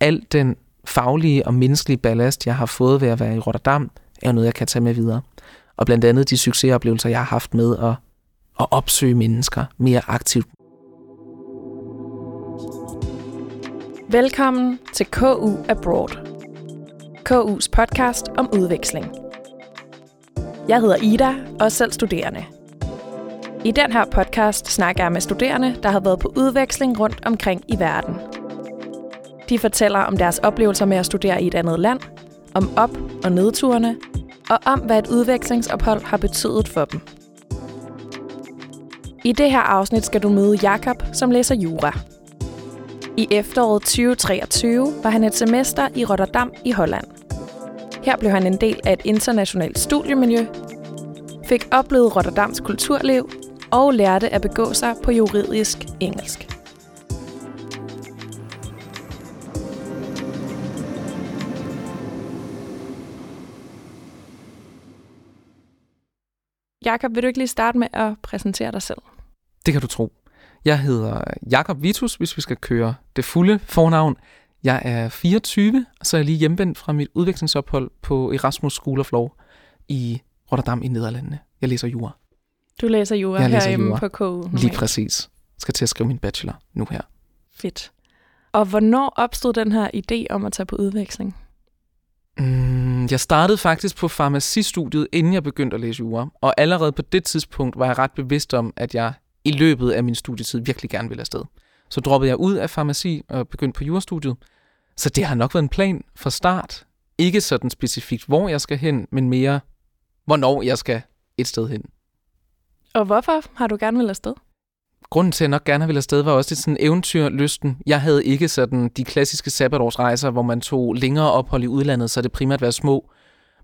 al den faglige og menneskelige ballast, jeg har fået ved at være i Rotterdam, er noget, jeg kan tage med videre. Og blandt andet de succesoplevelser, jeg har haft med at, at opsøge mennesker mere aktivt. Velkommen til KU Abroad. KU's podcast om udveksling. Jeg hedder Ida og er selv studerende. I den her podcast snakker jeg med studerende, der har været på udveksling rundt omkring i verden. De fortæller om deres oplevelser med at studere i et andet land, om op- og nedturene, og om hvad et udvekslingsophold har betydet for dem. I det her afsnit skal du møde Jakob, som læser jura. I efteråret 2023 var han et semester i Rotterdam i Holland. Her blev han en del af et internationalt studiemiljø, fik oplevet Rotterdams kulturliv og lærte at begå sig på juridisk engelsk. Jakob, vil du ikke lige starte med at præsentere dig selv? Det kan du tro. Jeg hedder Jakob Vitus, hvis vi skal køre det fulde fornavn. Jeg er 24, og så er jeg lige hjemvendt fra mit udvekslingsophold på Erasmus School of Law i Rotterdam i Nederlandene. Jeg læser jura. Du læser jura Jeg herhjemme jura. på KU. normalt. Lige præcis. Jeg skal til at skrive min bachelor nu her. Fedt. Og hvornår opstod den her idé om at tage på udveksling? Mm, Øhm, jeg startede faktisk på farmacistudiet, inden jeg begyndte at læse jura. Og allerede på det tidspunkt var jeg ret bevidst om, at jeg i løbet af min studietid virkelig gerne ville afsted. Så droppede jeg ud af farmaci og begyndte på jurastudiet. Så det har nok været en plan fra start. Ikke sådan specifikt, hvor jeg skal hen, men mere, hvornår jeg skal et sted hen. Og hvorfor har du gerne vil afsted? Grunden til, at jeg nok gerne ville afsted, var også lidt sådan eventyrlysten. Jeg havde ikke sådan de klassiske sabbatårsrejser, hvor man tog længere ophold i udlandet, så det primært var små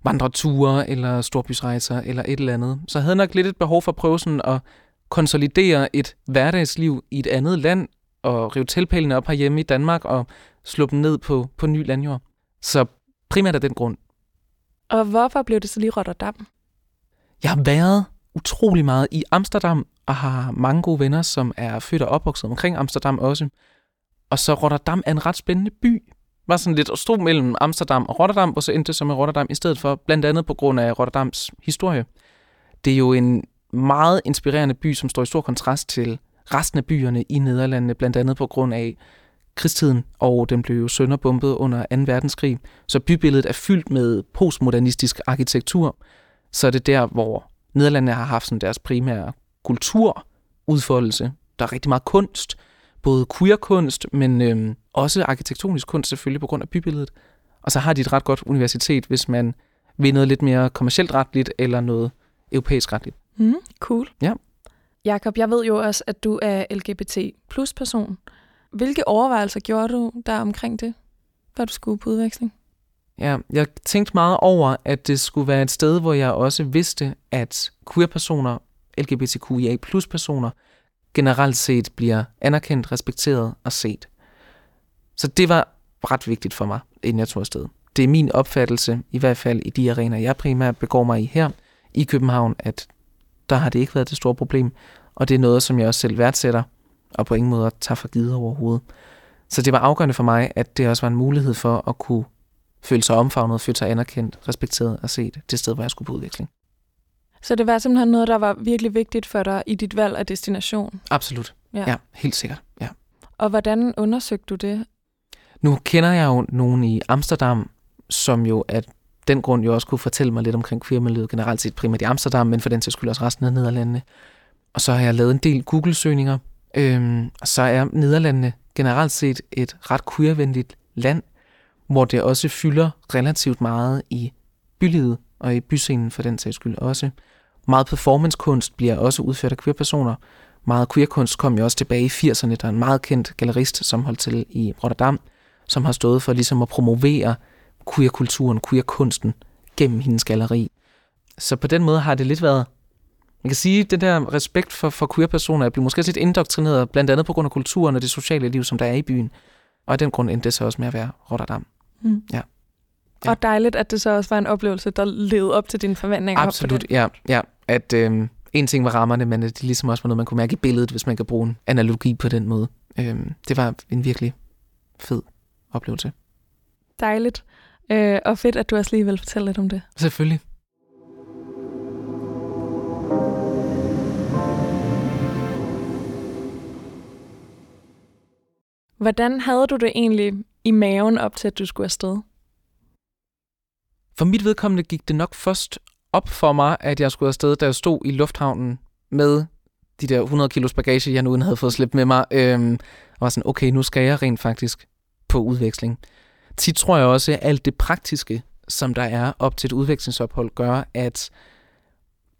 vandreture eller storbysrejser eller et eller andet. Så jeg havde nok lidt et behov for at prøve sådan at konsolidere et hverdagsliv i et andet land og rive tilpælene op herhjemme i Danmark og slå dem ned på, på ny landjord. Så primært af den grund. Og hvorfor blev det så lige Rotterdam? Jeg har været utrolig meget i Amsterdam, og har mange gode venner, som er født og opvokset omkring Amsterdam også. Og så Rotterdam er en ret spændende by. Var sådan lidt stod mellem Amsterdam og Rotterdam, og så endte det som i Rotterdam i stedet for, blandt andet på grund af Rotterdams historie. Det er jo en meget inspirerende by, som står i stor kontrast til resten af byerne i Nederlandene, blandt andet på grund af krigstiden, og den blev jo sønderbumpet under 2. verdenskrig. Så bybilledet er fyldt med postmodernistisk arkitektur. Så er det der, hvor Nederlandene har haft sådan deres primære kulturudfoldelse. Der er rigtig meget kunst, både queer-kunst, men øhm, også arkitektonisk kunst selvfølgelig på grund af bybilledet. Og så har de et ret godt universitet, hvis man vil noget lidt mere kommercielt retligt eller noget europæisk retligt. Mm, cool. Ja. Jakob, jeg ved jo også, at du er LGBT plus person. Hvilke overvejelser gjorde du der omkring det, før du skulle på udveksling? Ja, jeg tænkte meget over, at det skulle være et sted, hvor jeg også vidste, at queer-personer, LGBTQIA plus personer, generelt set bliver anerkendt, respekteret og set. Så det var ret vigtigt for mig, inden jeg tog afsted. Det er min opfattelse, i hvert fald i de arenaer, jeg primært begår mig i her i København, at der har det ikke været det store problem, og det er noget, som jeg også selv værdsætter, og på ingen måde tager for givet overhovedet. Så det var afgørende for mig, at det også var en mulighed for at kunne føle sig omfavnet, føle sig anerkendt, respekteret og set det sted, hvor jeg skulle på udveksling. Så det var simpelthen noget, der var virkelig vigtigt for dig i dit valg af destination. Absolut. Ja, ja helt sikkert. Ja. Og hvordan undersøgte du det? Nu kender jeg jo nogen i Amsterdam, som jo af den grund jo også kunne fortælle mig lidt omkring queermiljøet generelt set primært i Amsterdam, men for den til skyld også resten af Nederlandene. Og så har jeg lavet en del Google-søgninger, øhm, og så er Nederlandene generelt set et ret queervenligt land, hvor det også fylder relativt meget i bylivet og i byscenen for den sags skyld også. Meget performancekunst bliver også udført af queer-personer. Meget queerkunst kom jo også tilbage i 80'erne. Der er en meget kendt gallerist, som holdt til i Rotterdam, som har stået for ligesom at promovere queer-kulturen, queer-kunsten gennem hendes galleri. Så på den måde har det lidt været, man kan sige, den der respekt for, for queer-personer, bliver måske lidt indoktrineret, blandt andet på grund af kulturen og det sociale liv, som der er i byen. Og af den grund endte det så også med at være Rotterdam. Mm. Ja. Ja. Og dejligt, at det så også var en oplevelse, der levede op til dine forventninger. Absolut, ja. ja. At øhm, en ting var rammerne, men det ligesom også var noget, man kunne mærke i billedet, hvis man kan bruge en analogi på den måde. Øhm, det var en virkelig fed oplevelse. Dejligt. Øh, og fedt, at du også lige vil fortælle lidt om det. Selvfølgelig. Hvordan havde du det egentlig i maven op til, at du skulle afsted? For mit vedkommende gik det nok først op for mig, at jeg skulle afsted, da jeg stod i lufthavnen med de der 100 kilos bagage, jeg nu havde fået slæbt med mig. Øhm, og var sådan, okay, nu skal jeg rent faktisk på udveksling. Tit tror jeg også, at alt det praktiske, som der er op til et udvekslingsophold, gør, at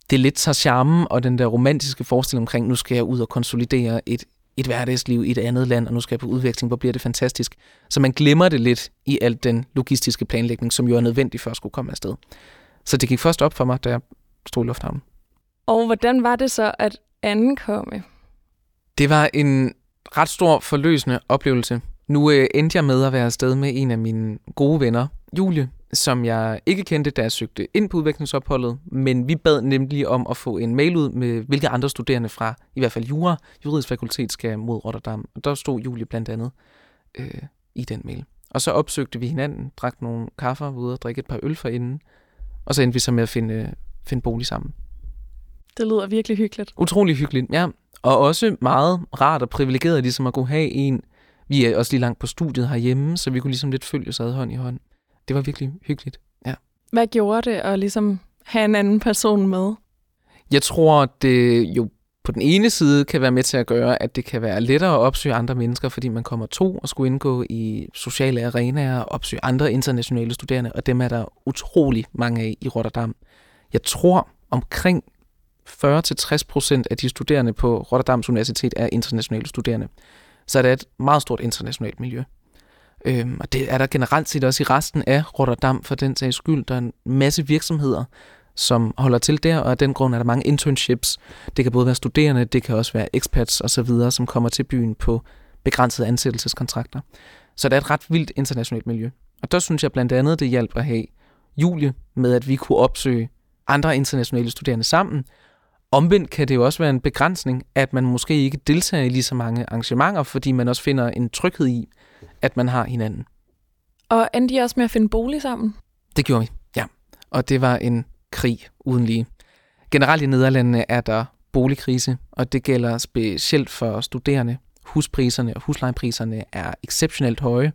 det lidt tager charmen og den der romantiske forestilling omkring, nu skal jeg ud og konsolidere et, et hverdagsliv i et andet land, og nu skal jeg på udveksling, hvor bliver det fantastisk. Så man glemmer det lidt i alt den logistiske planlægning, som jo er nødvendig for at skulle komme afsted. Så det gik først op for mig, da jeg stod i lufthavnen. Og hvordan var det så at ankomme? Det var en ret stor forløsende oplevelse. Nu øh, endte jeg med at være afsted med en af mine gode venner, Julie, som jeg ikke kendte, da jeg søgte ind på udviklingsopholdet, men vi bad nemlig om at få en mail ud med, hvilke andre studerende fra, i hvert fald jura, juridisk fakultet, skal mod Rotterdam. Og der stod Julie blandt andet øh, i den mail. Og så opsøgte vi hinanden, drak nogle kaffer, ude og drikke et par øl for inden, og så endte vi så med at finde, finde bolig sammen. Det lyder virkelig hyggeligt. Utrolig hyggeligt, ja. Og også meget rart og privilegeret ligesom at kunne have en, vi er også lige langt på studiet herhjemme, så vi kunne ligesom lidt følge os ad hånd i hånd. Det var virkelig hyggeligt, ja. Hvad gjorde det at ligesom have en anden person med? Jeg tror, det jo på den ene side kan være med til at gøre, at det kan være lettere at opsøge andre mennesker, fordi man kommer to og skulle indgå i sociale arenaer og opsøge andre internationale studerende, og dem er der utrolig mange af i Rotterdam. Jeg tror omkring 40-60% af de studerende på Rotterdams Universitet er internationale studerende. Så det er et meget stort internationalt miljø. Øhm, og det er der generelt set også i resten af Rotterdam for den sags skyld. Der er en masse virksomheder, som holder til der, og af den grund er der mange internships. Det kan både være studerende, det kan også være expats osv., som kommer til byen på begrænsede ansættelseskontrakter. Så det er et ret vildt internationalt miljø. Og der synes jeg blandt andet, det hjælper at have Julie med, at vi kunne opsøge andre internationale studerende sammen. Omvendt kan det jo også være en begrænsning, at man måske ikke deltager i lige så mange arrangementer, fordi man også finder en tryghed i, at man har hinanden. Og endte I også med at finde bolig sammen? Det gjorde vi, ja. Og det var en krig uden lige. Generelt i Nederlandene er der boligkrise, og det gælder specielt for studerende. Huspriserne og huslejepriserne er exceptionelt høje.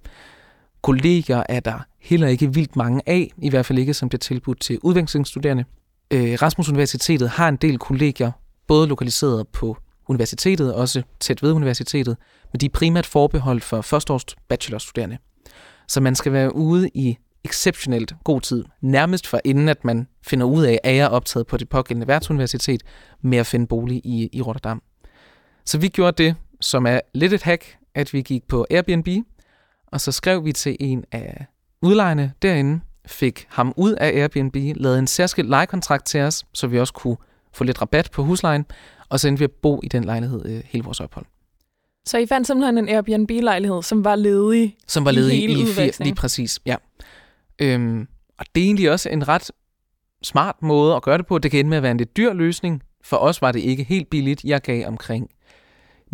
Kolleger er der heller ikke vildt mange af, i hvert fald ikke som det tilbudt til udvekslingsstuderende. Øh, Rasmus Universitetet har en del kolleger, både lokaliseret på universitetet, og også tæt ved universitetet, men de er primært forbeholdt for førsteårs bachelorstuderende. Så man skal være ude i exceptionelt god tid, nærmest for inden at man finder ud af, at jeg er optaget på det pågældende værtsuniversitet, med at finde bolig i, i Rotterdam. Så vi gjorde det, som er lidt et hack, at vi gik på Airbnb, og så skrev vi til en af udlejerne derinde, fik ham ud af Airbnb, lavede en særskilt lejekontrakt til os, så vi også kunne få lidt rabat på huslejen, og så endte vi at bo i den lejlighed øh, hele vores ophold. Så I fandt simpelthen en Airbnb-lejlighed, som var ledig Som var ledig i, hele i fire, lige præcis, ja. Øhm, og det er egentlig også en ret smart måde at gøre det på. Det kan ende med at være en lidt dyr løsning. For os var det ikke helt billigt. Jeg gav omkring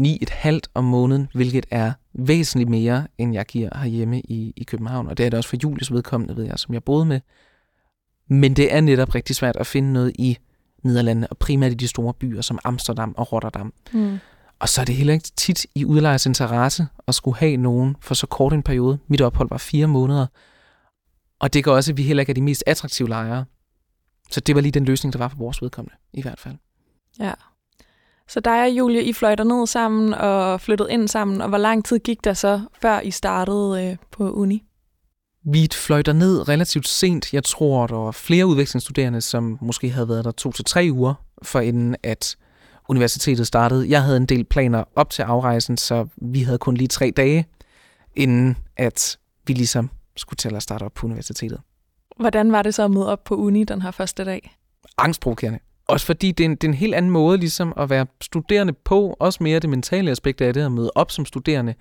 9,5 om måneden, hvilket er væsentligt mere, end jeg giver herhjemme i, i København. Og det er det også for Julius vedkommende, ved jeg, som jeg boede med. Men det er netop rigtig svært at finde noget i Nederlandene, og primært i de store byer som Amsterdam og Rotterdam. Mm. Og så er det heller ikke tit i udlejers interesse at skulle have nogen for så kort en periode. Mit ophold var fire måneder. Og det gør også, at vi heller ikke er de mest attraktive lejere. Så det var lige den løsning, der var for vores vedkommende, i hvert fald. Ja. Så dig og Julie, I fløjter ned sammen og flyttede ind sammen, og hvor lang tid gik der så, før I startede øh, på uni? Vi fløjter ned relativt sent. Jeg tror, der var flere udvekslingsstuderende, som måske havde været der to til tre uger, for inden at universitetet startede. Jeg havde en del planer op til afrejsen, så vi havde kun lige tre dage, inden at vi ligesom skulle til at starte op på universitetet. Hvordan var det så at møde op på uni den her første dag? Angstprovokerende. Også fordi det er, en, det er en helt anden måde ligesom at være studerende på. Også mere det mentale aspekt af det at møde op som studerende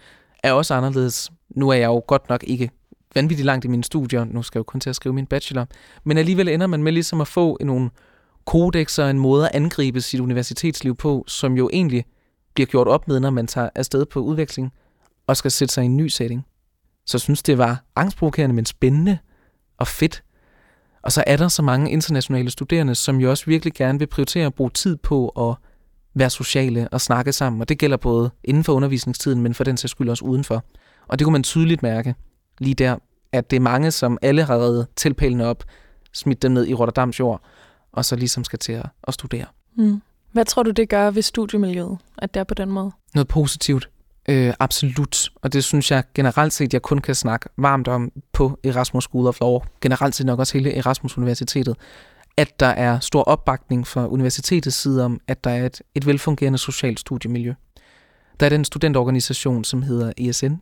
er også anderledes. Nu er jeg jo godt nok ikke vanvittigt langt i mine studier. Nu skal jeg jo kun til at skrive min bachelor. Men alligevel ender man med ligesom at få nogle kodexer, en måde at angribe sit universitetsliv på, som jo egentlig bliver gjort op med, når man tager afsted på udveksling og skal sætte sig i en ny setting. Så synes, det var angstprovokerende, men spændende og fedt. Og så er der så mange internationale studerende, som jo også virkelig gerne vil prioritere at bruge tid på at være sociale og snakke sammen. Og det gælder både inden for undervisningstiden, men for den sags skyld også udenfor. Og det kunne man tydeligt mærke lige der, at det er mange, som alle har reddet tilpælene op, smidt dem ned i Rotterdams jord, og så ligesom skal til at, at studere. Mm. Hvad tror du, det gør ved studiemiljøet, at det er på den måde? Noget positivt. Øh, absolut. Og det synes jeg generelt set, jeg kun kan snakke varmt om på Erasmus School of Law. Generelt set nok også hele Erasmus Universitetet. At der er stor opbakning fra universitetets side om, at der er et, et velfungerende socialt studiemiljø. Der er den studentorganisation, som hedder ESN,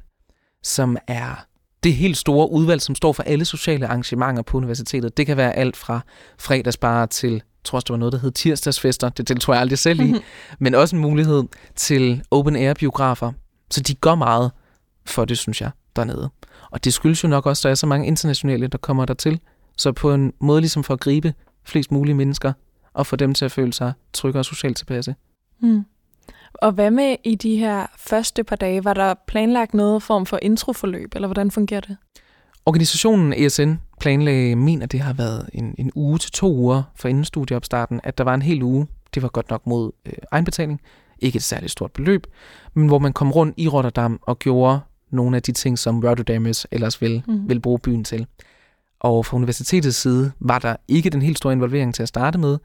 som er det helt store udvalg, som står for alle sociale arrangementer på universitetet. Det kan være alt fra fredagsbar til, jeg tror også, det var noget, der hed tirsdagsfester. Det deltog jeg aldrig selv i. Men også en mulighed til open air biografer. Så de går meget for det, synes jeg, dernede. Og det skyldes jo nok også, at der er så mange internationale, der kommer dertil. Så på en måde ligesom for at gribe flest mulige mennesker, og få dem til at føle sig trygge og socialt tilpasse. Mm. Og hvad med i de her første par dage? Var der planlagt noget form for introforløb, eller hvordan fungerer det? Organisationen ESN planlagde, mener det har været en, en uge til to uger for inden studieopstarten, at der var en hel uge, det var godt nok mod øh, egenbetaling, ikke et særligt stort beløb, men hvor man kom rundt i Rotterdam og gjorde nogle af de ting, som Rotterdammers ellers vil, mm. vil bruge byen til. Og fra universitetets side var der ikke den helt store involvering til at starte med.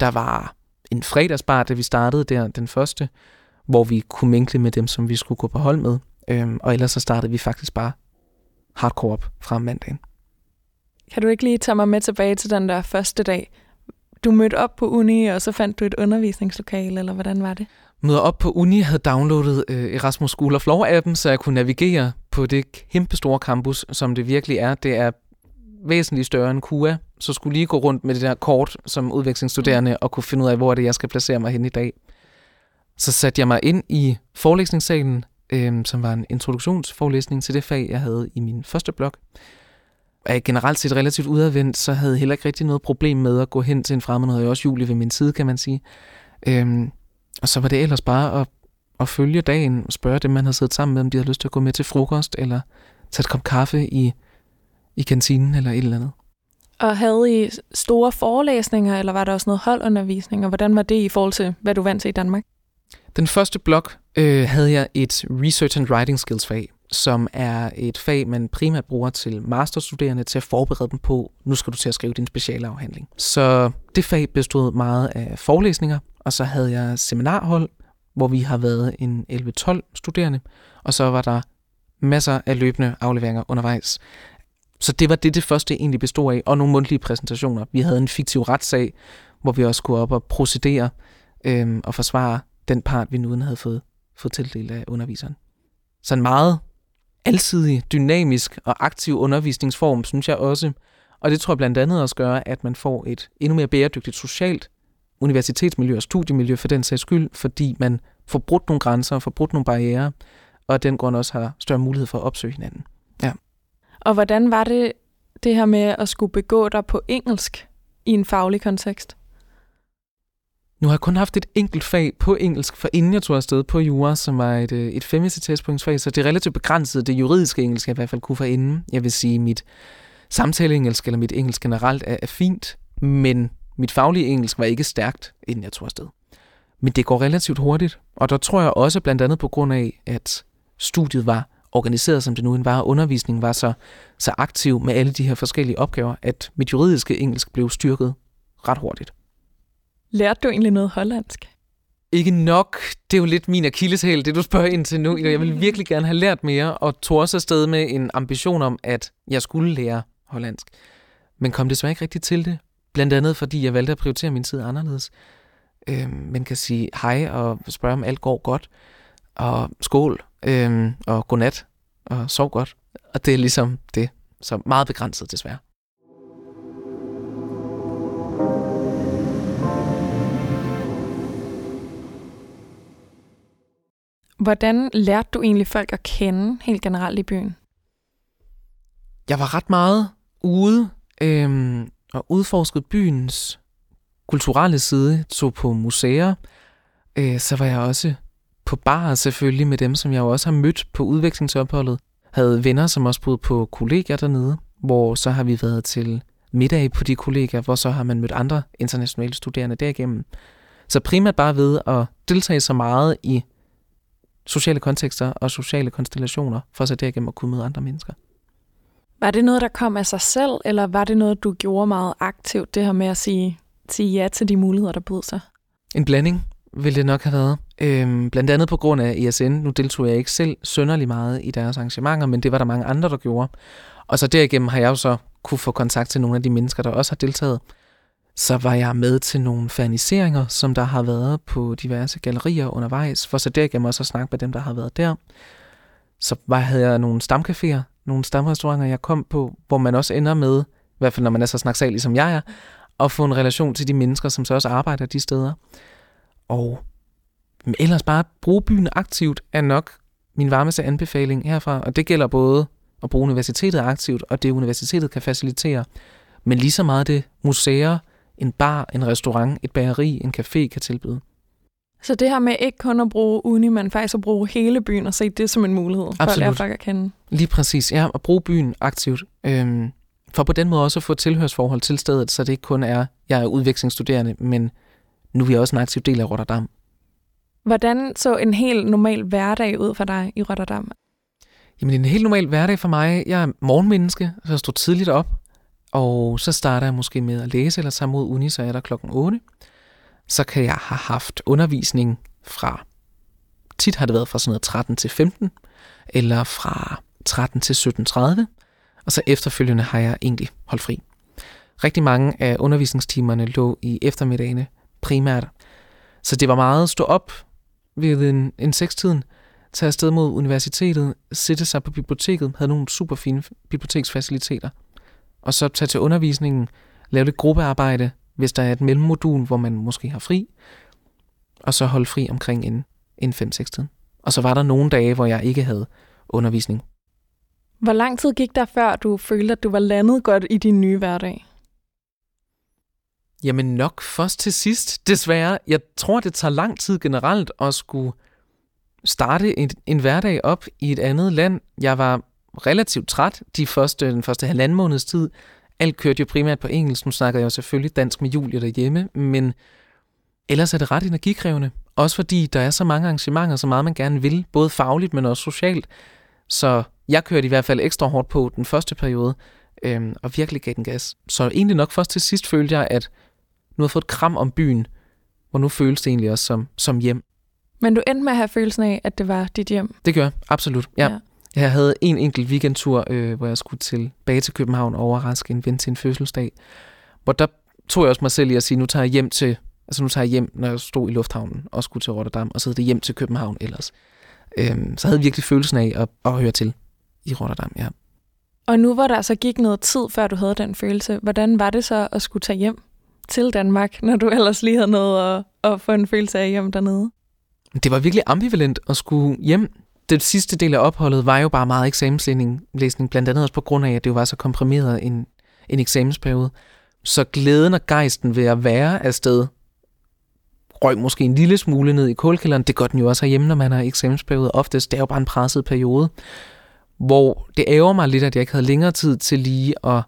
Der var en fredagsbar, da vi startede der, den første, hvor vi kunne minkle med dem, som vi skulle gå på hold med. Øhm, og ellers så startede vi faktisk bare hardcore op fra mandagen. Kan du ikke lige tage mig med tilbage til den der første dag? Du mødte op på uni, og så fandt du et undervisningslokale, eller hvordan var det? Møder op på uni, havde downloadet øh, Erasmus School of Law-appen, så jeg kunne navigere på det kæmpe store campus, som det virkelig er. Det er væsentligt større end KUA, så skulle lige gå rundt med det der kort som udvekslingsstuderende og kunne finde ud af, hvor er det, jeg skal placere mig hen i dag. Så satte jeg mig ind i forelæsningssalen, øh, som var en introduktionsforelæsning til det fag, jeg havde i min første blog. Og jeg generelt set relativt udadvendt, så havde jeg heller ikke rigtig noget problem med at gå hen til en fremmed. Havde jeg også Julie ved min side, kan man sige. Øhm, og så var det ellers bare at, at følge dagen og spørge dem, man havde siddet sammen med, om de havde lyst til at gå med til frokost, eller tage et kop kaffe i, i kantinen eller et eller andet. Og havde I store forelæsninger, eller var der også noget holdundervisning, og hvordan var det i forhold til, hvad du vant til i Danmark? Den første blog øh, havde jeg et Research and Writing Skills fag, som er et fag, man primært bruger til masterstuderende til at forberede dem på, nu skal du til at skrive din specialafhandling. Så det fag bestod meget af forelæsninger, og så havde jeg seminarhold, hvor vi har været en 11-12 studerende, og så var der masser af løbende afleveringer undervejs. Så det var det, det første egentlig bestod af, og nogle mundtlige præsentationer. Vi havde en fiktiv retssag, hvor vi også skulle op og procedere øhm, og forsvare den part, vi nu havde fået, fået tildelt af underviseren. Så en meget alsidig, dynamisk og aktiv undervisningsform, synes jeg også. Og det tror jeg blandt andet også gør, at man får et endnu mere bæredygtigt socialt universitetsmiljø og studiemiljø for den sags skyld, fordi man får brudt nogle grænser og får brudt nogle barriere, og den grund også har større mulighed for at opsøge hinanden. Ja. Og hvordan var det, det her med at skulle begå dig på engelsk i en faglig kontekst? Nu har jeg kun haft et enkelt fag på engelsk, for inden jeg tog afsted på jura, som var et, øh, et femmestertestpunktsfag, så det er relativt begrænset, det juridiske engelsk, jeg i hvert fald kunne for inden. Jeg vil sige, mit samtaleengelsk eller mit engelsk generelt er, er fint, men mit faglige engelsk var ikke stærkt, inden jeg tog afsted. Men det går relativt hurtigt, og der tror jeg også blandt andet på grund af, at studiet var organiseret, som det nu var, og undervisningen var så, så aktiv med alle de her forskellige opgaver, at mit juridiske engelsk blev styrket ret hurtigt. Lærte du egentlig noget hollandsk? Ikke nok. Det er jo lidt min akilleshæl, det du spørger ind til nu. Jeg vil virkelig gerne have lært mere, og tog også afsted med en ambition om, at jeg skulle lære hollandsk. Men kom desværre ikke rigtig til det. Blandt andet, fordi jeg valgte at prioritere min tid anderledes. Øhm, man kan sige hej og spørge, om alt går godt. Og skål, øhm, og godnat, og sov godt. Og det er ligesom det. Så meget begrænset desværre. Hvordan lærte du egentlig folk at kende helt generelt i byen? Jeg var ret meget ude øhm, og udforskede byens kulturelle side, tog på museer. Øh, så var jeg også på bar selvfølgelig med dem, som jeg jo også har mødt på udvekslingsopholdet. havde venner, som også boede på kollegier dernede, hvor så har vi været til middag på de kollegier, hvor så har man mødt andre internationale studerende derigennem. Så primært bare ved at deltage så meget i sociale kontekster og sociale konstellationer, for så derigennem at kunne møde andre mennesker. Var det noget, der kom af sig selv, eller var det noget, du gjorde meget aktivt, det her med at sige, sige ja til de muligheder, der bød sig? En blanding ville det nok have været. Øhm, blandt andet på grund af ESN. Nu deltog jeg ikke selv sønderlig meget i deres arrangementer, men det var der mange andre, der gjorde. Og så derigennem har jeg jo så kunne få kontakt til nogle af de mennesker, der også har deltaget. Så var jeg med til nogle faniseringer, som der har været på diverse gallerier undervejs, for så derigennem også at snakke med dem, der har været der. Så var, havde jeg nogle stamcaféer, nogle stamrestauranter, jeg kom på, hvor man også ender med, i hvert fald når man er så snaksalig som jeg er, at få en relation til de mennesker, som så også arbejder de steder. Og ellers bare bruge byen aktivt er nok min varmeste anbefaling herfra, og det gælder både at bruge universitetet aktivt, og det universitetet kan facilitere, men lige så meget det museer, en bar, en restaurant, et bageri, en café kan tilbyde. Så det her med ikke kun at bruge uni, men faktisk at bruge hele byen og se det som en mulighed for Absolut. at lære folk at kende. Lige præcis, ja, at bruge byen aktivt. Øhm, for på den måde også at få et tilhørsforhold til stedet, så det ikke kun er, jeg er udvekslingsstuderende, men nu er jeg også en aktiv del af Rotterdam. Hvordan så en helt normal hverdag ud for dig i Rotterdam? Jamen, en helt normal hverdag for mig. Jeg er morgenmenneske, så jeg står tidligt op, og så starter jeg måske med at læse, eller tage mod uni, så er der klokken 8. Så kan jeg have haft undervisning fra, tit har det været fra sådan noget 13 til 15, eller fra 13 til 17.30, og så efterfølgende har jeg egentlig holdt fri. Rigtig mange af undervisningstimerne lå i eftermiddagene primært. Så det var meget at stå op ved en, en sekstiden, tage afsted mod universitetet, sætte sig på biblioteket, havde nogle super fine biblioteksfaciliteter, og så tage til undervisningen, lave lidt gruppearbejde, hvis der er et mellemmodul, hvor man måske har fri, og så holde fri omkring en, en 5-6 tiden. Og så var der nogle dage, hvor jeg ikke havde undervisning. Hvor lang tid gik der før, du følte, at du var landet godt i din nye hverdag? Jamen nok først til sidst, desværre. Jeg tror, det tager lang tid generelt at skulle starte en, en hverdag op i et andet land. Jeg var relativt træt de første, den første halvanden måneds tid. Alt kørte jo primært på engelsk. Nu snakker jeg jo selvfølgelig dansk med Julie derhjemme, men ellers er det ret energikrævende. Også fordi der er så mange arrangementer, så meget man gerne vil, både fagligt, men også socialt. Så jeg kørte i hvert fald ekstra hårdt på den første periode, øhm, og virkelig gav den gas. Så egentlig nok først til sidst følte jeg, at nu har jeg fået et kram om byen, hvor nu føles det egentlig også som, som hjem. Men du endte med at have følelsen af, at det var dit hjem? Det gør jeg, absolut. Ja. ja. Jeg havde en enkelt weekendtur, øh, hvor jeg skulle tilbage til København og overraske en ven til en fødselsdag. Hvor der tog jeg også mig selv i at sige, nu tager jeg hjem til, altså nu tager jeg hjem, når jeg stod i lufthavnen og skulle til Rotterdam, og så det hjem til København ellers. Øhm, så jeg havde virkelig følelsen af at, at høre til i Rotterdam, ja. Og nu hvor der så gik noget tid, før du havde den følelse, hvordan var det så at skulle tage hjem til Danmark, når du ellers lige havde noget at, at få en følelse af hjem dernede? Det var virkelig ambivalent at skulle hjem det sidste del af opholdet var jo bare meget eksamenslæsning, læsning, blandt andet også på grund af, at det jo var så komprimeret en, en eksamensperiode. Så glæden og gejsten ved at være afsted røg måske en lille smule ned i kålkælderen. Det gør den jo også herhjemme, når man har eksamensperiode. Oftest det er jo bare en presset periode, hvor det ærger mig lidt, at jeg ikke havde længere tid til lige at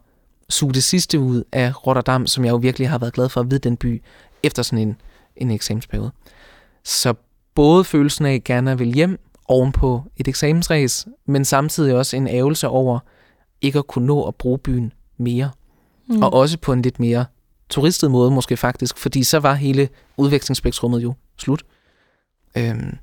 suge det sidste ud af Rotterdam, som jeg jo virkelig har været glad for at vide den by, efter sådan en, en eksamensperiode. Så både følelsen af gerne at vil hjem ovenpå et eksamensræs, men samtidig også en ævelse over ikke at kunne nå at bruge byen mere. Mm. Og også på en lidt mere turistet måde måske faktisk, fordi så var hele udvekslingsspektrummet jo slut. Øhm,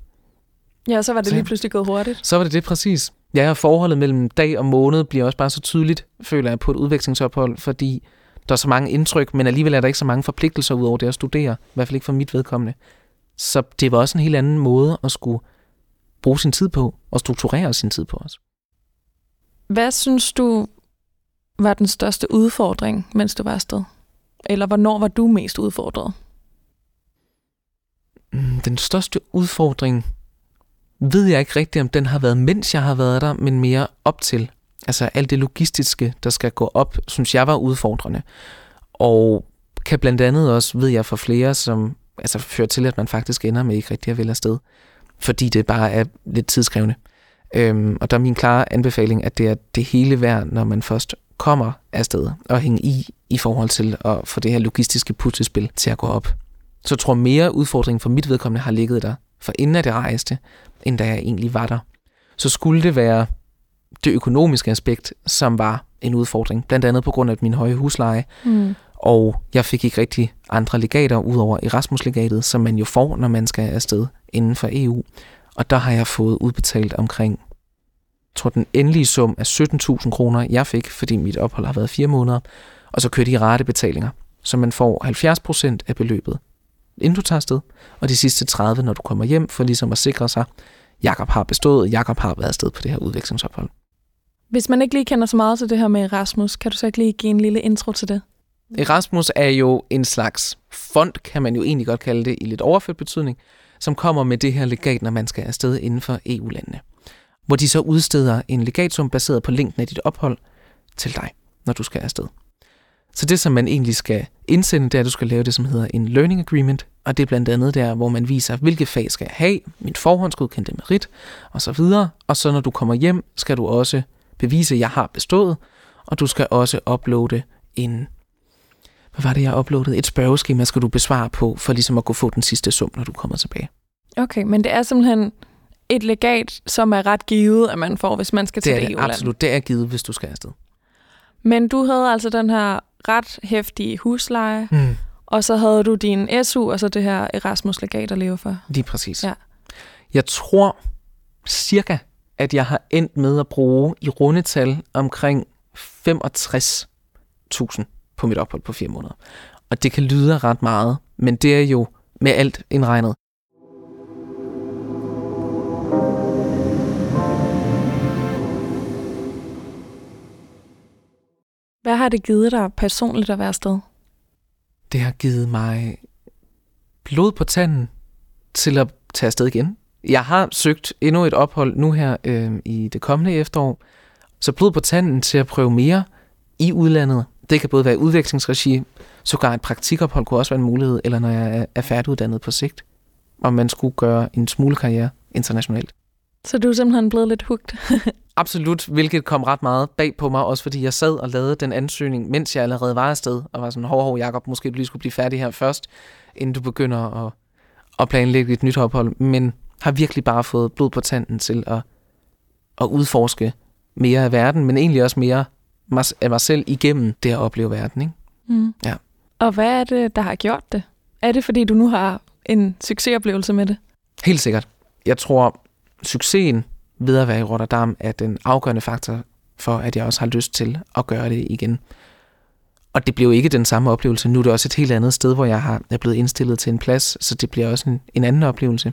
ja, så var det så, lige pludselig gået hurtigt. Så var det det præcis. Ja, og forholdet mellem dag og måned bliver også bare så tydeligt, føler jeg, på et udvekslingsophold, fordi der er så mange indtryk, men alligevel er der ikke så mange forpligtelser ud over det at studere, i hvert fald ikke for mit vedkommende. Så det var også en helt anden måde at skulle bruge sin tid på, og strukturere sin tid på os. Hvad synes du var den største udfordring, mens du var afsted? Eller hvornår var du mest udfordret? Mm, den største udfordring ved jeg ikke rigtigt, om den har været, mens jeg har været der, men mere op til. Altså alt det logistiske, der skal gå op, synes jeg var udfordrende. Og kan blandt andet også, ved jeg for flere, som altså fører til, at man faktisk ender med ikke rigtig at vælge afsted. Fordi det bare er lidt tidskrævende. Øhm, og der er min klare anbefaling, at det er det hele værd, når man først kommer afsted og hænge i, i forhold til at få det her logistiske puslespil til at gå op. Så jeg tror mere udfordringen for mit vedkommende har ligget der, for inden at det rejste, end da jeg egentlig var der. Så skulle det være det økonomiske aspekt, som var en udfordring, blandt andet på grund af min høje husleje, Mm og jeg fik ikke rigtig andre legater udover Erasmus-legatet, som man jo får, når man skal afsted inden for EU. Og der har jeg fået udbetalt omkring, jeg tror den endelige sum er 17.000 kroner, jeg fik, fordi mit ophold har været fire måneder. Og så kører de ratebetalinger, så man får 70% af beløbet, inden du tager afsted, og de sidste 30, når du kommer hjem, for ligesom at sikre sig, Jakob har bestået, Jakob har været afsted på det her udvekslingsophold. Hvis man ikke lige kender så meget til det her med Erasmus, kan du så ikke lige give en lille intro til det? Erasmus er jo en slags fond, kan man jo egentlig godt kalde det i lidt overført betydning, som kommer med det her legat, når man skal afsted inden for EU-landene. Hvor de så udsteder en legatsum baseret på længden af dit ophold til dig, når du skal afsted. Så det, som man egentlig skal indsende, det er, at du skal lave det, som hedder en learning agreement, og det er blandt andet der, hvor man viser, hvilke fag skal jeg have, mit forhåndsgodkendte merit, og så videre. Og så når du kommer hjem, skal du også bevise, at jeg har bestået, og du skal også uploade en hvad var det, jeg uploadede? Et spørgeskema skal du besvare på, for ligesom at kunne få den sidste sum, når du kommer tilbage. Okay, men det er simpelthen et legat, som er ret givet, at man får, hvis man skal Det til er det, det absolut. Det er givet, hvis du skal afsted. Men du havde altså den her ret hæftige husleje, Mm. og så havde du din SU, og så det her Erasmus-legat at leve for. Lige præcis. Ja. Jeg tror cirka, at jeg har endt med at bruge i rundetal omkring 65.000 på mit ophold på fire måneder. Og det kan lyde ret meget, men det er jo med alt indregnet. Hvad har det givet dig personligt at være afsted? Det har givet mig blod på tanden til at tage afsted igen. Jeg har søgt endnu et ophold nu her øh, i det kommende efterår. Så blod på tanden til at prøve mere i udlandet. Det kan både være udvekslingsregi, sågar et praktikophold kunne også være en mulighed, eller når jeg er- er færdiguddannet på sigt. Om man skulle gøre en smule karriere internationalt. Så du er simpelthen blevet lidt hugt. Absolut, hvilket kom ret meget bag på mig, også fordi jeg sad og lavede den ansøgning, mens jeg allerede var afsted, og var sådan, hov, hov, Jacob, måske du lige skulle blive færdig her først, inden du begynder at, at planlægge et nyt ophold, men har virkelig bare fået blod på tanden til at, at udforske mere af verden, men egentlig også mere mig, af mig selv igennem det at opleve verden. Ikke? Mm. Ja. Og hvad er det, der har gjort det? Er det, fordi du nu har en succesoplevelse med det? Helt sikkert. Jeg tror, succesen ved at være i Rotterdam er den afgørende faktor for, at jeg også har lyst til at gøre det igen. Og det bliver jo ikke den samme oplevelse. Nu er det også et helt andet sted, hvor jeg har, er blevet indstillet til en plads, så det bliver også en, en anden oplevelse.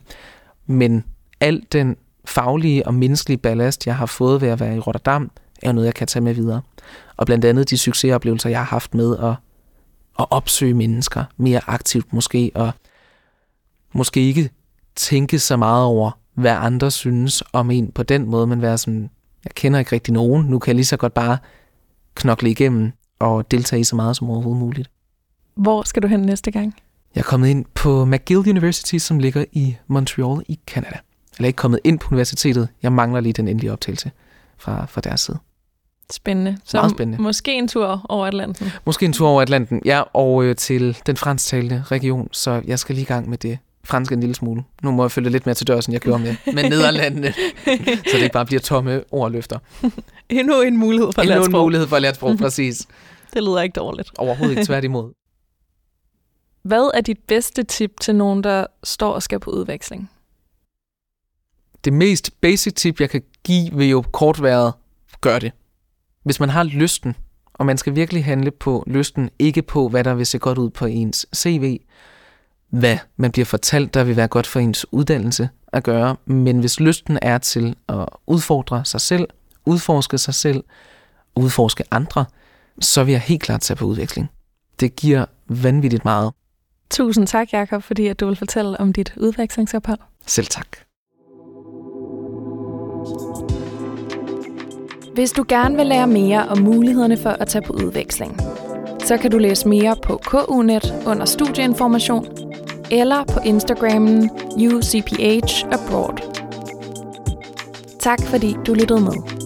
Men al den faglige og menneskelige ballast, jeg har fået ved at være i Rotterdam, er noget, jeg kan tage med videre. Og blandt andet de succesoplevelser, jeg har haft med at, at opsøge mennesker mere aktivt måske, og måske ikke tænke så meget over, hvad andre synes om en på den måde, men være sådan, jeg kender ikke rigtig nogen, nu kan jeg lige så godt bare knokle igennem og deltage i så meget som overhovedet muligt. Hvor skal du hen næste gang? Jeg er kommet ind på McGill University, som ligger i Montreal i Canada. Eller ikke kommet ind på universitetet, jeg mangler lige den endelige optagelse fra, fra deres side. Spændende. Så Meget spændende. måske en tur over Atlanten. Måske en tur over Atlanten, ja, og øh, til den fransktalende region, så jeg skal lige i gang med det franske en lille smule. Nu må jeg følge lidt mere til dørs, end jeg gjorde med, med Nederlandene, så det ikke bare bliver tomme ord og løfter. Endnu en mulighed for at Endnu en mulighed for at lære sprog, præcis. Det lyder ikke dårligt. Overhovedet ikke tværtimod. Hvad er dit bedste tip til nogen, der står og skal på udveksling? Det mest basic tip, jeg kan give, vil jo kort være, gør det. Hvis man har lysten, og man skal virkelig handle på lysten, ikke på, hvad der vil se godt ud på ens CV, hvad man bliver fortalt, der vil være godt for ens uddannelse at gøre, men hvis lysten er til at udfordre sig selv, udforske sig selv, udforske andre, så vil jeg helt klart tage på udveksling. Det giver vanvittigt meget. Tusind tak, Jakob, fordi at du vil fortælle om dit udvekslingsophold. Selv tak. Hvis du gerne vil lære mere om mulighederne for at tage på udveksling, så kan du læse mere på KUNet under studieinformation eller på Instagrammen UCPH Abroad. Tak fordi du lyttede med.